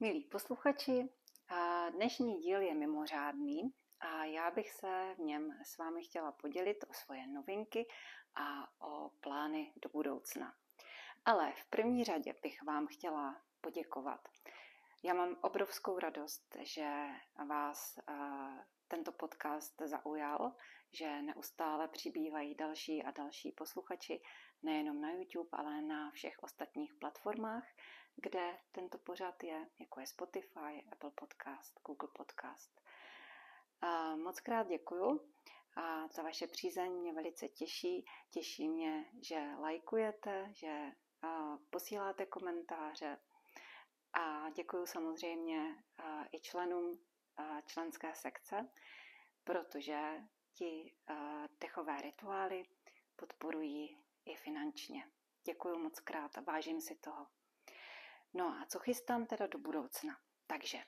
Milí posluchači, dnešní díl je mimořádný a já bych se v něm s vámi chtěla podělit o svoje novinky a o plány do budoucna. Ale v první řadě bych vám chtěla poděkovat. Já mám obrovskou radost, že vás tento podcast zaujal, že neustále přibývají další a další posluchači, nejenom na YouTube, ale na všech ostatních platformách, kde tento pořad je, jako je Spotify, Apple Podcast, Google Podcast. A moc krát děkuju a za vaše přízeň mě velice těší. Těší mě, že lajkujete, že posíláte komentáře a děkuji samozřejmě i členům členské sekce, protože ti dechové rituály podporují i finančně. Děkuji moc krát a vážím si toho. No a co chystám teda do budoucna? Takže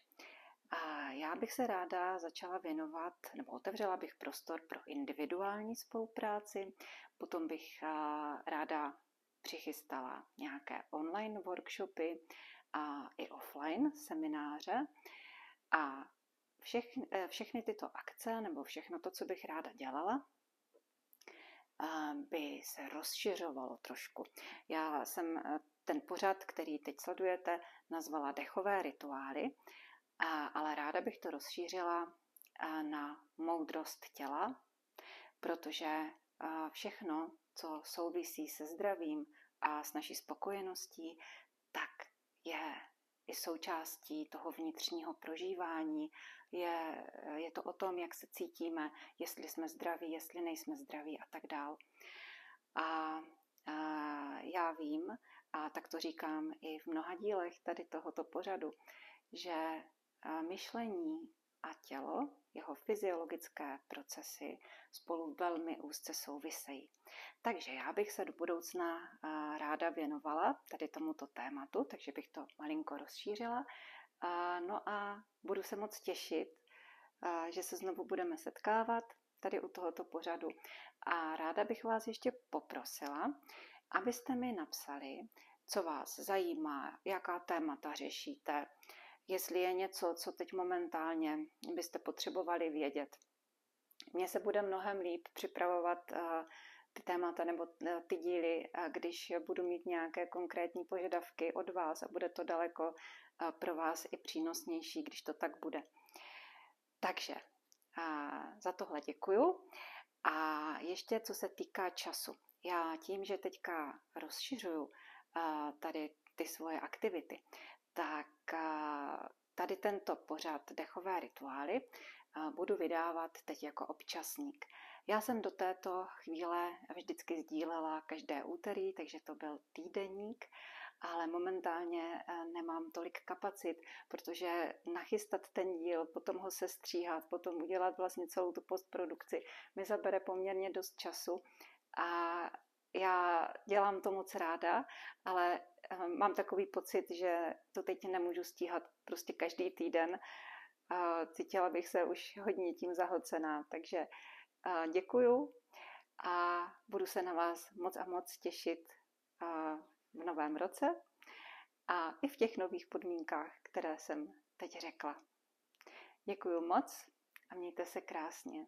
a já bych se ráda začala věnovat, nebo otevřela bych prostor pro individuální spolupráci, potom bych ráda přichystala nějaké online workshopy a i offline semináře a všechny, e, všechny tyto akce nebo všechno to, co bych ráda dělala, by se rozšiřovalo trošku. Já jsem e, ten pořad, který teď sledujete, nazvala dechové rituály, ale ráda bych to rozšířila na moudrost těla, protože všechno, co souvisí se zdravím a s naší spokojeností, i součástí toho vnitřního prožívání. Je, je to o tom, jak se cítíme, jestli jsme zdraví, jestli nejsme zdraví a tak dál. A, a já vím, a tak to říkám i v mnoha dílech tady tohoto pořadu, že myšlení a tělo, jeho fyziologické procesy spolu velmi úzce souvisejí. Takže já bych se do budoucna ráda věnovala tady tomuto tématu, takže bych to malinko rozšířila. No a budu se moc těšit, že se znovu budeme setkávat tady u tohoto pořadu. A ráda bych vás ještě poprosila, abyste mi napsali, co vás zajímá, jaká témata řešíte, jestli je něco, co teď momentálně byste potřebovali vědět. Mně se bude mnohem líp připravovat eh, ty témata nebo eh, ty díly, když budu mít nějaké konkrétní požadavky od vás a bude to daleko eh, pro vás i přínosnější, když to tak bude. Takže za tohle děkuju. A ještě co se týká času. Já tím, že teďka rozšiřuju tady ty svoje aktivity, tak tady tento pořad dechové rituály budu vydávat teď jako občasník. Já jsem do této chvíle vždycky sdílela každé úterý, takže to byl týdeník, ale momentálně nemám tolik kapacit, protože nachystat ten díl, potom ho sestříhat, potom udělat vlastně celou tu postprodukci mi zabere poměrně dost času a já dělám to moc ráda, ale mám takový pocit, že to teď nemůžu stíhat prostě každý týden. Cítila bych se už hodně tím zahlcená, takže děkuju a budu se na vás moc a moc těšit v novém roce a i v těch nových podmínkách, které jsem teď řekla. Děkuju moc a mějte se krásně.